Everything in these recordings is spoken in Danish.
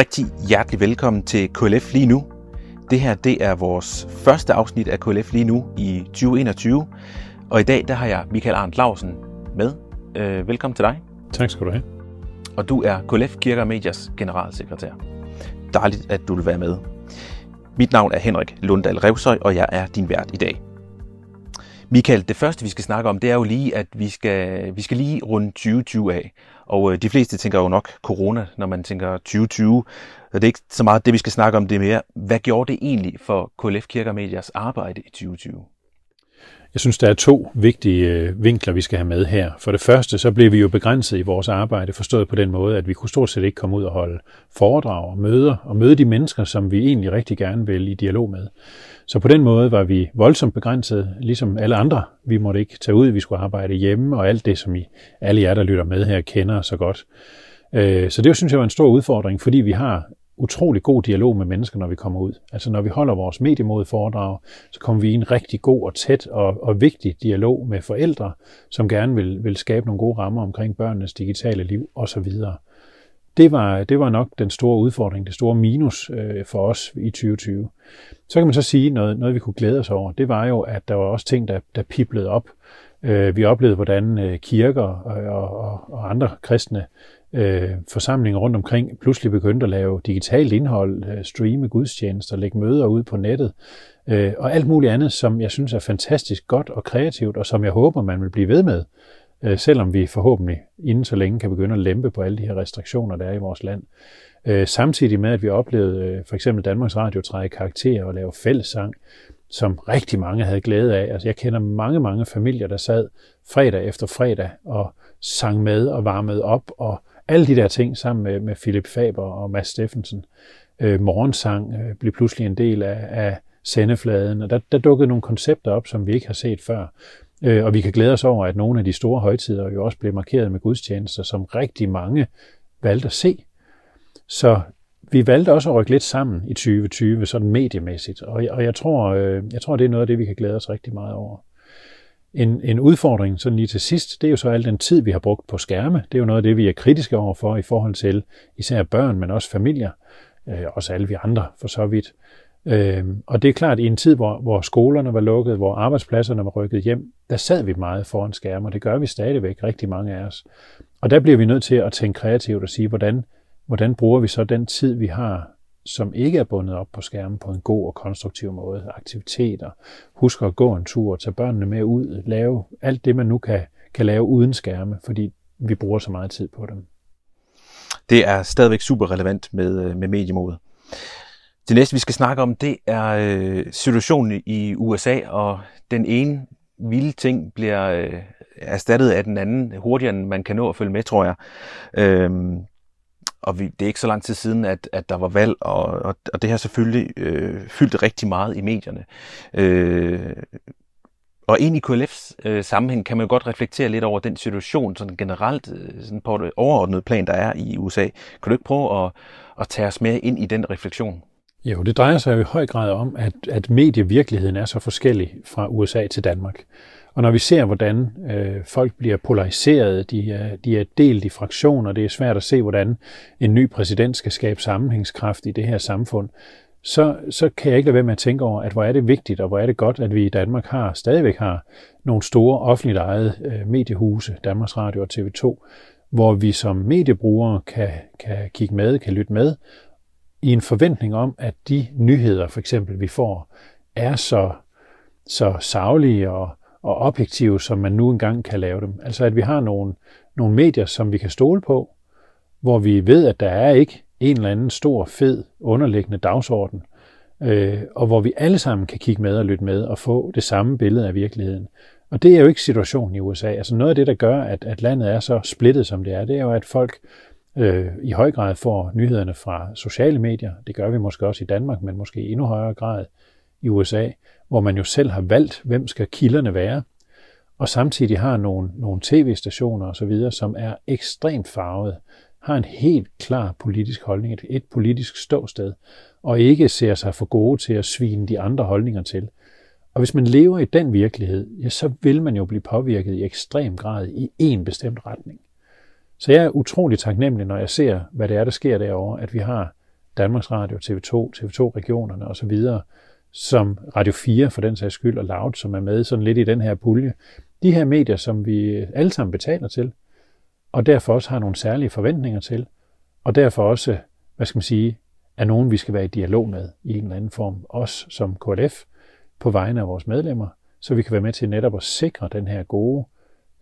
Rigtig hjertelig velkommen til KLF lige nu. Det her det er vores første afsnit af KLF lige nu i 2021. Og i dag der har jeg Michael Arndt Lausen med. Øh, velkommen til dig. Tak skal du have. Og du er KLF Kirker Medias generalsekretær. Dejligt, at du vil være med. Mit navn er Henrik Lunddal Revsøj, og jeg er din vært i dag. Michael, det første vi skal snakke om, det er jo lige, at vi skal, vi skal lige runde 2020 af. Og øh, de fleste tænker jo nok corona, når man tænker 2020. Det er ikke så meget det, vi skal snakke om, det er mere, hvad gjorde det egentlig for KLF Kirker Medias arbejde i 2020? Jeg synes, der er to vigtige øh, vinkler, vi skal have med her. For det første, så blev vi jo begrænset i vores arbejde, forstået på den måde, at vi kunne stort set ikke komme ud og holde foredrag og møder, og møde de mennesker, som vi egentlig rigtig gerne vil i dialog med. Så på den måde var vi voldsomt begrænset, ligesom alle andre. Vi måtte ikke tage ud, vi skulle arbejde hjemme, og alt det, som I, alle jer, der lytter med her, kender så godt. Øh, så det synes jeg var en stor udfordring, fordi vi har utrolig god dialog med mennesker, når vi kommer ud. Altså når vi holder vores mediemod foredrag, så kommer vi i en rigtig god og tæt og, og vigtig dialog med forældre, som gerne vil, vil skabe nogle gode rammer omkring børnenes digitale liv osv. Det var, det var nok den store udfordring, det store minus øh, for os i 2020. Så kan man så sige, noget, noget vi kunne glæde os over, det var jo, at der var også ting, der, der piblede op. Øh, vi oplevede, hvordan øh, kirker øh, og, og, og andre kristne øh, forsamlinger rundt omkring pludselig begyndte at lave digitalt indhold, øh, streame gudstjenester, lægge møder ud på nettet, øh, og alt muligt andet, som jeg synes er fantastisk godt og kreativt, og som jeg håber, man vil blive ved med, øh, selvom vi forhåbentlig inden så længe kan begynde at lempe på alle de her restriktioner, der er i vores land. Øh, samtidig med, at vi oplevede øh, for eksempel Danmarks Radio træde karakter og lave fællessang, som rigtig mange havde glæde af. Altså, jeg kender mange, mange familier, der sad fredag efter fredag og sang med og varmede op og alle de der ting sammen med, med Philip Faber og Mads Steffensen. Øh, morgensang øh, blev pludselig en del af, af sendefladen, og der, der dukkede nogle koncepter op, som vi ikke har set før. Øh, og vi kan glæde os over, at nogle af de store højtider jo også blev markeret med gudstjenester, som rigtig mange valgte at se. Så vi valgte også at rykke lidt sammen i 2020, sådan mediemæssigt, og, og jeg, tror, øh, jeg tror, det er noget af det, vi kan glæde os rigtig meget over. En, en udfordring sådan lige til sidst, det er jo så al den tid, vi har brugt på skærme. Det er jo noget af det, vi er kritiske overfor i forhold til især børn, men også familier, øh, også alle vi andre for så vidt. Øh, og det er klart, at i en tid, hvor, hvor skolerne var lukket, hvor arbejdspladserne var rykket hjem, der sad vi meget foran skærmen, og det gør vi stadigvæk, rigtig mange af os. Og der bliver vi nødt til at tænke kreativt og sige, hvordan, hvordan bruger vi så den tid, vi har som ikke er bundet op på skærmen på en god og konstruktiv måde. Aktiviteter, husk at gå en tur, tage børnene med ud, lave alt det, man nu kan, kan lave uden skærme, fordi vi bruger så meget tid på dem. Det er stadigvæk super relevant med, øh, med mediemodet. Det næste, vi skal snakke om, det er øh, situationen i USA, og den ene vilde ting bliver øh, erstattet af den anden hurtigere, end man kan nå at følge med, tror jeg. Øhm, og vi, det er ikke så lang tid siden, at, at der var valg, og, og, og det har selvfølgelig øh, fyldt rigtig meget i medierne. Øh, og ind i KLF's øh, sammenhæng kan man godt reflektere lidt over den situation, sådan generelt øh, sådan på det overordnede plan, der er i USA. Kan du ikke prøve at, at tage os med ind i den refleksion? Jo, det drejer sig jo i høj grad om, at, at medievirkeligheden er så forskellig fra USA til Danmark. Og når vi ser, hvordan øh, folk bliver polariseret, de er, de er delt i fraktioner, det er svært at se, hvordan en ny præsident skal skabe sammenhængskraft i det her samfund, så, så kan jeg ikke lade være med at tænke over, at hvor er det vigtigt, og hvor er det godt, at vi i Danmark har stadigvæk har nogle store offentligt ejede øh, mediehuse, Danmarks Radio og TV2, hvor vi som mediebrugere kan, kan kigge med, kan lytte med, i en forventning om, at de nyheder, for eksempel, vi får, er så, så savlige og, og objektive, som man nu engang kan lave dem. Altså at vi har nogle, nogle medier, som vi kan stole på, hvor vi ved, at der er ikke en eller anden stor, fed, underliggende dagsorden, øh, og hvor vi alle sammen kan kigge med og lytte med og få det samme billede af virkeligheden. Og det er jo ikke situationen i USA. Altså noget af det, der gør, at, at landet er så splittet, som det er, det er jo, at folk øh, i høj grad får nyhederne fra sociale medier. Det gør vi måske også i Danmark, men måske i endnu højere grad i USA, hvor man jo selv har valgt, hvem skal kilderne være, og samtidig har nogle, nogle tv-stationer osv., som er ekstremt farvet, har en helt klar politisk holdning, et, et politisk ståsted, og ikke ser sig for gode til at svine de andre holdninger til. Og hvis man lever i den virkelighed, ja, så vil man jo blive påvirket i ekstrem grad i en bestemt retning. Så jeg er utrolig taknemmelig, når jeg ser, hvad det er, der sker derovre, at vi har Danmarks Radio, TV2, TV2-regionerne osv., som Radio 4 for den sags skyld, og Loud, som er med sådan lidt i den her pulje. De her medier, som vi alle sammen betaler til, og derfor også har nogle særlige forventninger til, og derfor også, hvad skal man sige, er nogen, vi skal være i dialog med i en eller anden form, os som KLF, på vegne af vores medlemmer, så vi kan være med til netop at sikre den her gode,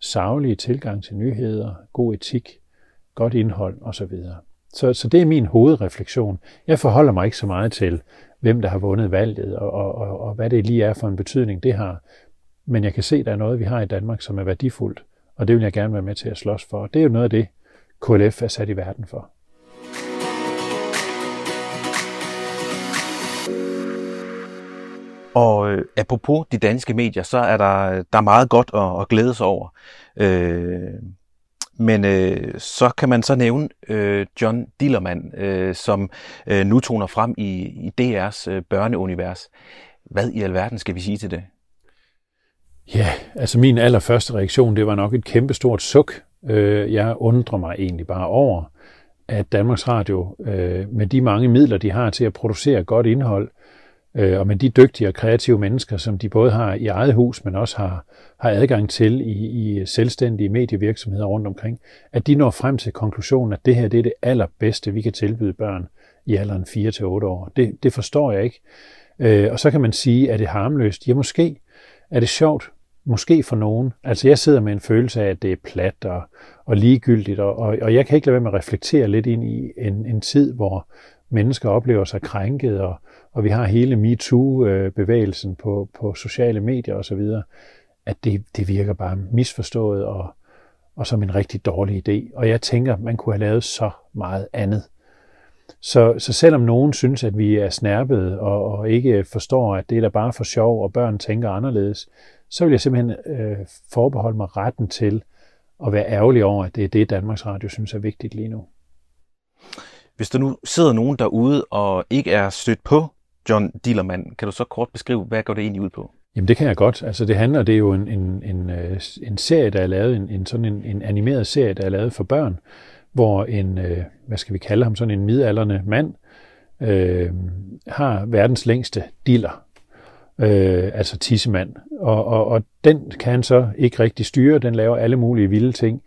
savlige tilgang til nyheder, god etik, godt indhold osv. Så, så det er min hovedrefleksion. Jeg forholder mig ikke så meget til, hvem der har vundet valget, og, og, og, og hvad det lige er for en betydning, det har. Men jeg kan se, at der er noget, vi har i Danmark, som er værdifuldt, og det vil jeg gerne være med til at slås for. Det er jo noget af det, KLF er sat i verden for. Og øh, apropos de danske medier, så er der, der er meget godt at, at glæde sig over. Øh, men øh, så kan man så nævne øh, John Dillermand, øh, som øh, nu toner frem i, i DR's øh, børneunivers. Hvad i alverden skal vi sige til det? Ja, altså min allerførste reaktion, det var nok et kæmpestort suk. Øh, jeg undrer mig egentlig bare over, at Danmarks Radio øh, med de mange midler, de har til at producere godt indhold, øh, og med de dygtige og kreative mennesker, som de både har i eget hus, men også har, har adgang til i, i selvstændige medievirksomheder rundt omkring, at de når frem til konklusionen, at det her det er det allerbedste, vi kan tilbyde børn i alderen 4-8 år. Det, det forstår jeg ikke. Øh, og så kan man sige, er det harmløst? Ja, måske. Er det sjovt? Måske for nogen. Altså jeg sidder med en følelse af, at det er plat og, og ligegyldigt, og, og, og jeg kan ikke lade være med at reflektere lidt ind i en, en tid, hvor mennesker oplever sig krænket, og, og vi har hele MeToo-bevægelsen på, på sociale medier osv., at det, det virker bare misforstået og, og som en rigtig dårlig idé. Og jeg tænker, man kunne have lavet så meget andet. Så, så selvom nogen synes, at vi er snærpet og, og ikke forstår, at det er da bare for sjov, og børn tænker anderledes, så vil jeg simpelthen øh, forbeholde mig retten til at være ærgerlig over, at det er det, Danmarks Radio synes er vigtigt lige nu. Hvis der nu sidder nogen derude og ikke er stødt på John Dillermand, kan du så kort beskrive, hvad går det egentlig ud på? Jamen det kan jeg godt. Altså det handler, det er jo en, en, en, øh, en serie, der er lavet, en, en sådan en, en animeret serie, der er lavet for børn, hvor en, øh, hvad skal vi kalde ham, sådan en midalderne mand, øh, har verdens længste diller, øh, altså tissemand. Og, og, og den kan han så ikke rigtig styre, den laver alle mulige vilde ting.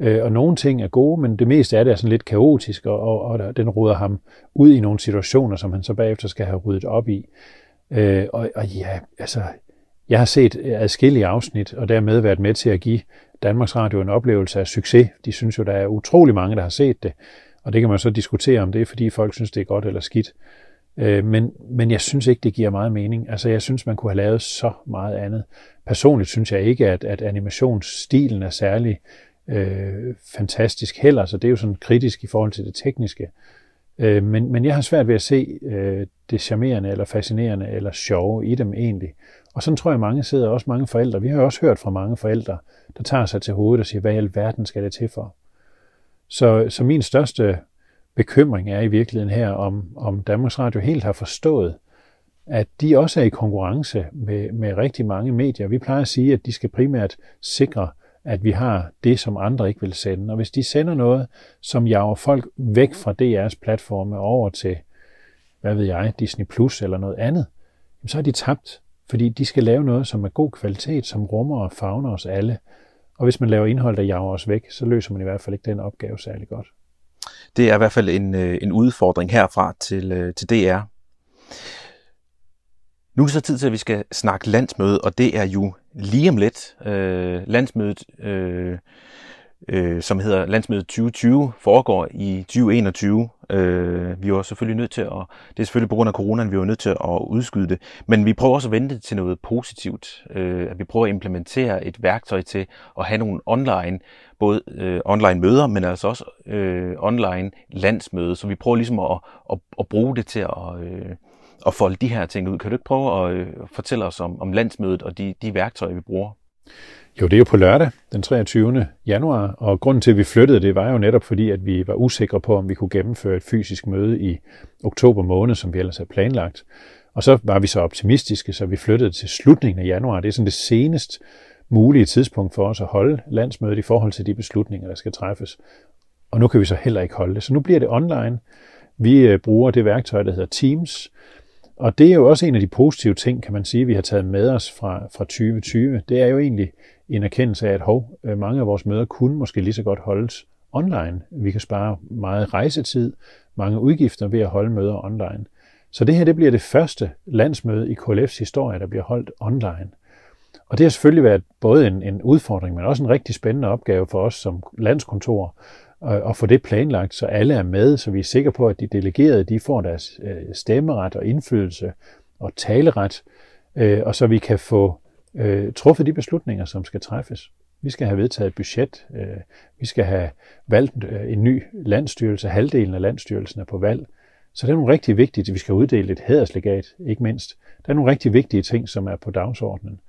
Øh, og nogle ting er gode, men det meste af det er sådan lidt kaotisk, og, og, og den ruder ham ud i nogle situationer, som han så bagefter skal have ryddet op i. Øh, og, og ja, altså, jeg har set adskillige afsnit, og dermed været med til at give Danmarks Radio en oplevelse af succes. De synes jo, der er utrolig mange, der har set det, og det kan man så diskutere, om det er, fordi folk synes, det er godt eller skidt. Øh, men, men jeg synes ikke, det giver meget mening. Altså, jeg synes, man kunne have lavet så meget andet. Personligt synes jeg ikke, at, at animationsstilen er særlig øh, fantastisk heller, så det er jo sådan kritisk i forhold til det tekniske. Øh, men, men jeg har svært ved at se øh, det charmerende, eller fascinerende, eller sjove i dem egentlig. Og sådan tror jeg, mange sidder, også mange forældre. Vi har også hørt fra mange forældre, der tager sig til hovedet og siger, hvad i alverden skal det til for? Så, så min største bekymring er i virkeligheden her, om, om Danmarks Radio helt har forstået, at de også er i konkurrence med, med rigtig mange medier. Vi plejer at sige, at de skal primært sikre at vi har det, som andre ikke vil sende. Og hvis de sender noget, som jager folk væk fra DR's platforme over til, hvad ved jeg, Disney Plus eller noget andet, så er de tabt, fordi de skal lave noget, som er god kvalitet, som rummer og fagner os alle. Og hvis man laver indhold, der jager os væk, så løser man i hvert fald ikke den opgave særlig godt. Det er i hvert fald en, øh, en udfordring herfra til, øh, til DR. Nu er det så tid til, at vi skal snakke landsmøde, og det er jo lige om lidt. Øh, landsmødet, øh, øh, som hedder Landsmødet 2020, foregår i 2021. Øh, vi var selvfølgelig nødt til at, det er selvfølgelig på grund af coronaen, vi var nødt til at udskyde det, men vi prøver også at vente til noget positivt. Øh, at vi prøver at implementere et værktøj til at have nogle online, både øh, online møder, men altså også øh, online landsmøde, så vi prøver ligesom at, at, at bruge det til at... Øh, at folde de her ting ud. Kan du ikke prøve at øh, fortælle os om, om landsmødet og de, de værktøjer, vi bruger? Jo, det er jo på lørdag, den 23. januar, og grunden til, at vi flyttede det, var jo netop fordi, at vi var usikre på, om vi kunne gennemføre et fysisk møde i oktober måned, som vi ellers havde planlagt. Og så var vi så optimistiske, så vi flyttede til slutningen af januar. Det er sådan det senest mulige tidspunkt for os at holde landsmødet i forhold til de beslutninger, der skal træffes. Og nu kan vi så heller ikke holde det. Så nu bliver det online, Vi øh, bruger det værktøj, der hedder Teams, og det er jo også en af de positive ting, kan man sige, vi har taget med os fra, fra 2020. Det er jo egentlig en erkendelse af, at hov, øh, mange af vores møder kunne måske lige så godt holdes online. Vi kan spare meget rejsetid, mange udgifter ved at holde møder online. Så det her det bliver det første landsmøde i KLF's historie, der bliver holdt online. Og det har selvfølgelig været både en, en udfordring, men også en rigtig spændende opgave for os som landskontor og få det planlagt, så alle er med, så vi er sikre på, at de delegerede de får deres øh, stemmeret og indflydelse og taleret, øh, og så vi kan få øh, truffet de beslutninger, som skal træffes. Vi skal have vedtaget et budget, øh, vi skal have valgt øh, en ny landstyrelse, halvdelen af landstyrelsen er på valg, så det er nogle rigtig vigtige, vi skal uddele et hæderslegat, ikke mindst. Der er nogle rigtig vigtige ting, som er på dagsordenen.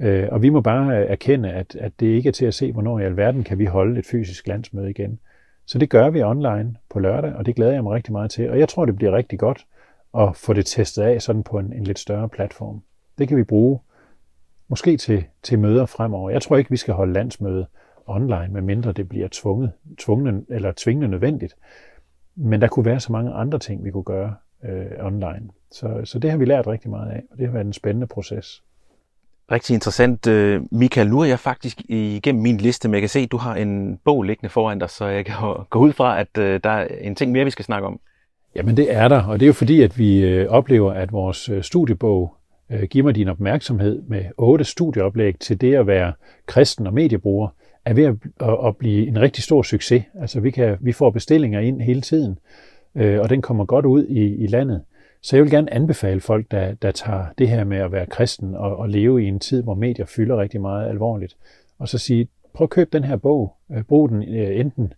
Øh, og vi må bare erkende, at, at det ikke er til at se, hvornår i alverden kan vi holde et fysisk landsmøde igen. Så det gør vi online på lørdag, og det glæder jeg mig rigtig meget til. Og jeg tror, det bliver rigtig godt at få det testet af sådan på en, en lidt større platform. Det kan vi bruge måske til, til møder fremover. Jeg tror ikke, vi skal holde landsmøde online, medmindre det bliver tvunget, tvunget eller tvingende nødvendigt. Men der kunne være så mange andre ting, vi kunne gøre øh, online. Så, så det har vi lært rigtig meget af, og det har været en spændende proces. Rigtig interessant. Øh, Michael, nu er jeg faktisk igennem min liste, men jeg kan se, at du har en bog liggende foran dig, så jeg kan gå ud fra, at øh, der er en ting mere, vi skal snakke om. Jamen det er der, og det er jo fordi, at vi øh, oplever, at vores studiebog giver mig din opmærksomhed med otte studieoplæg til det at være kristen og mediebruger, er ved at, blive en rigtig stor succes. Altså vi, kan, vi får bestillinger ind hele tiden, og den kommer godt ud i, i landet. Så jeg vil gerne anbefale folk, der, der tager det her med at være kristen og, og leve i en tid, hvor medier fylder rigtig meget alvorligt, og så sige, prøv at købe den her bog. Øh, brug den øh, enten,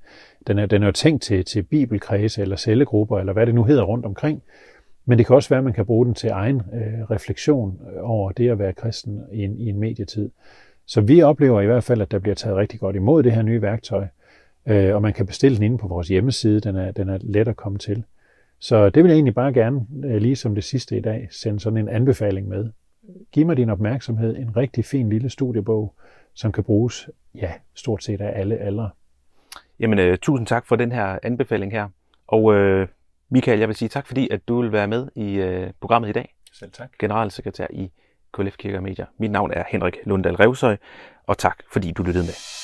den er, den er jo tænkt til, til bibelkredse eller cellegrupper, eller hvad det nu hedder rundt omkring, men det kan også være, at man kan bruge den til egen øh, refleksion øh, over det at være kristen i en, i en medietid. Så vi oplever i hvert fald, at der bliver taget rigtig godt imod det her nye værktøj, øh, og man kan bestille den inde på vores hjemmeside. Den er, den er let at komme til. Så det vil jeg egentlig bare gerne, øh, lige som det sidste i dag, sende sådan en anbefaling med. Giv mig din opmærksomhed, en rigtig fin lille studiebog, som kan bruges, ja, stort set af alle aldre. Jamen, uh, tusind tak for den her anbefaling her. Og uh, Michael, jeg vil sige tak, fordi at du vil være med i uh, programmet i dag. Selv tak. Generalsekretær i KLF Kirke og Medier. Mit navn er Henrik Lunddal Revsøj, og tak fordi du lyttede med.